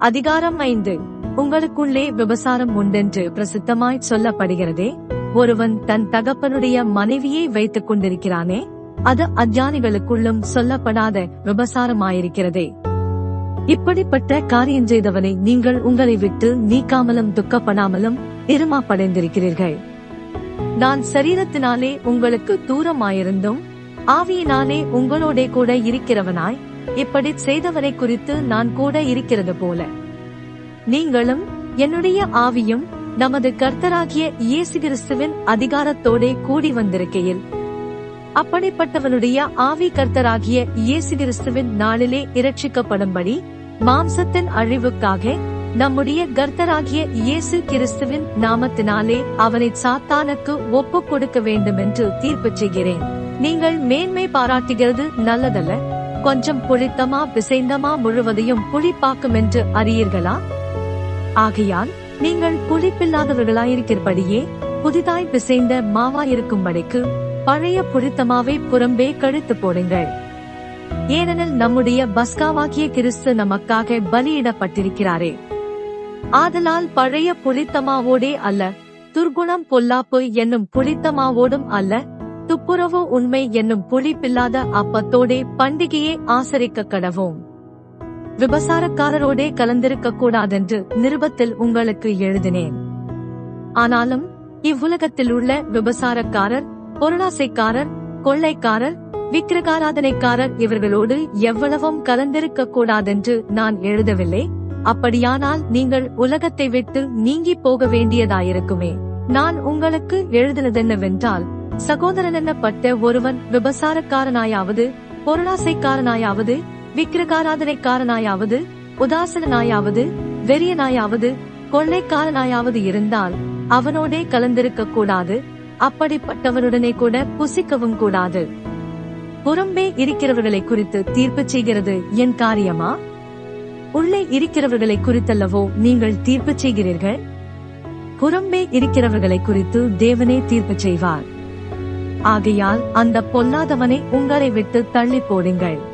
அதிகாரம் ஐந்து. உங்களுக்குள்ளே விபசாரம் உண்டென்று பிரசித்தமாய் சொல்லப்படுகிறதே ஒருவன் தன் தகப்பனுடைய மனைவியை வைத்துக் கொண்டிருக்கிறானே அது அஞ்ஞானிகளுக்குள்ளும் சொல்லப்படாத விபசாரமாயிருக்கிறதே. இப்படிப்பட்ட காரியம் செய்தவனை நீங்கள் உங்களை விட்டு நீக்காமலும் துக்கப்படாமலும் இருமாப்படைந்திருக்கிறீர்கள். நான் சரீரத்தினாலே உங்களுக்கு தூரமாயிருந்தும் ஆவியினாலே உங்களோடே கூட இருக்கிறவனாய் இப்படி செய்தவரை குறித்து நான் கூட இருக்கிறது போல. நீங்களும் என்னுடைய ஆவியும் நமது கர்த்தராகிய இயேசு கிறிஸ்துவின் அதிகாரத்தோடே கூடி வந்திருக்கையில் அப்படிப்பட்டவனுடைய ஆவி கர்த்தராகிய இயேசு கிறிஸ்துவின் நாளிலே இரட்சிக்கப்படும்படி மாம்சத்தின் அழிவுக்காக நம்முடைய கர்த்தராகிய இயேசு கிறிஸ்துவின் நாமத்தினாலே அவனை சாத்தானுக்கு ஒப்புக் கொடுக்க வேண்டும் என்று தீர்ப்பு செய்கிறேன். நீங்கள் மேன்மை பாராட்டுகிறது நல்லதல்ல கொஞ்சம் புளித்தமா பிசைந்தமா முழுவதையும் புளிப்பாக்கும் என்று அறியீர்களா? ஆகையால் நீங்கள் புளிப்பில்லாதவர்களாயிருக்கிறபடியே புதிதாய் பிசைந்த மாவாயிருக்கும்படிக்கு பழைய புளித்தமாவை புறம்பே கழித்து போடுங்கள். ஏனெனில் நம்முடைய பஸ்காவாகிய கிறிஸ்து நமக்காக பலியிடப்பட்டிருக்கிறாரே. ஆதலால் பழைய புளித்தமாவோடே அல்ல துர்குணம் பொல்லாப்பு என்னும் புளித்தமாவோடும் அல்ல துப்புரவு உண்மை என்னும் புளிப்பில்லாத அப்பத்தோடே பண்டிகையை ஆசரிக்க கடவோம் விபசாரக்காரரோடே கலந்திருக்க கூடாதென்று நிருபத்தில் உங்களுக்கு எழுதினேன். ஆனாலும் இவ்வுலகத்தில் உள்ள விபசாரக்காரர் பொருளாசைக்காரர் கொள்ளைக்காரர் விக்கிரகாராதனைக்காரர் இவர்களோடு எவ்வளவும் கலந்திருக்க கூடாதென்று நான் எழுதவில்லை. அப்படியானால் நீங்கள் உலகத்தை விட்டு நீங்கி போக வேண்டியதாயிருக்குமே. நான் உங்களுக்கு எழுதினதென்னவென்றால் சகோதரன் என்னப்பட்ட ஒருவன் விபசாரக்காரனாயாவது பொருளாசைக்காரனாயாவது விக்கிரகாராதனைக்காரனாயாவது உதாசனாயாவது வெறியனாயாவது கொள்ளைக்காரனாயாவது இருந்தால் அவனோடே கலந்திருக்க கூடாது அப்படிப்பட்டவனுடனே கூட புசிக்கவும் கூடாது. புறம்பே இருக்கிறவர்களை குறித்து தீர்ப்பு செய்கிறது என் காரியமா? உள்ளே இருக்கிறவர்களை குறித்தல்லவோ நீங்கள் தீர்ப்பு செய்கிறீர்கள்? புறம்பே இருக்கிறவர்களை குறித்து தேவனே தீர்ப்பு செய்வார். ஆகையால் அந்த பொல்லாதவனை உங்களை விட்டு தள்ளி போடுங்கள்.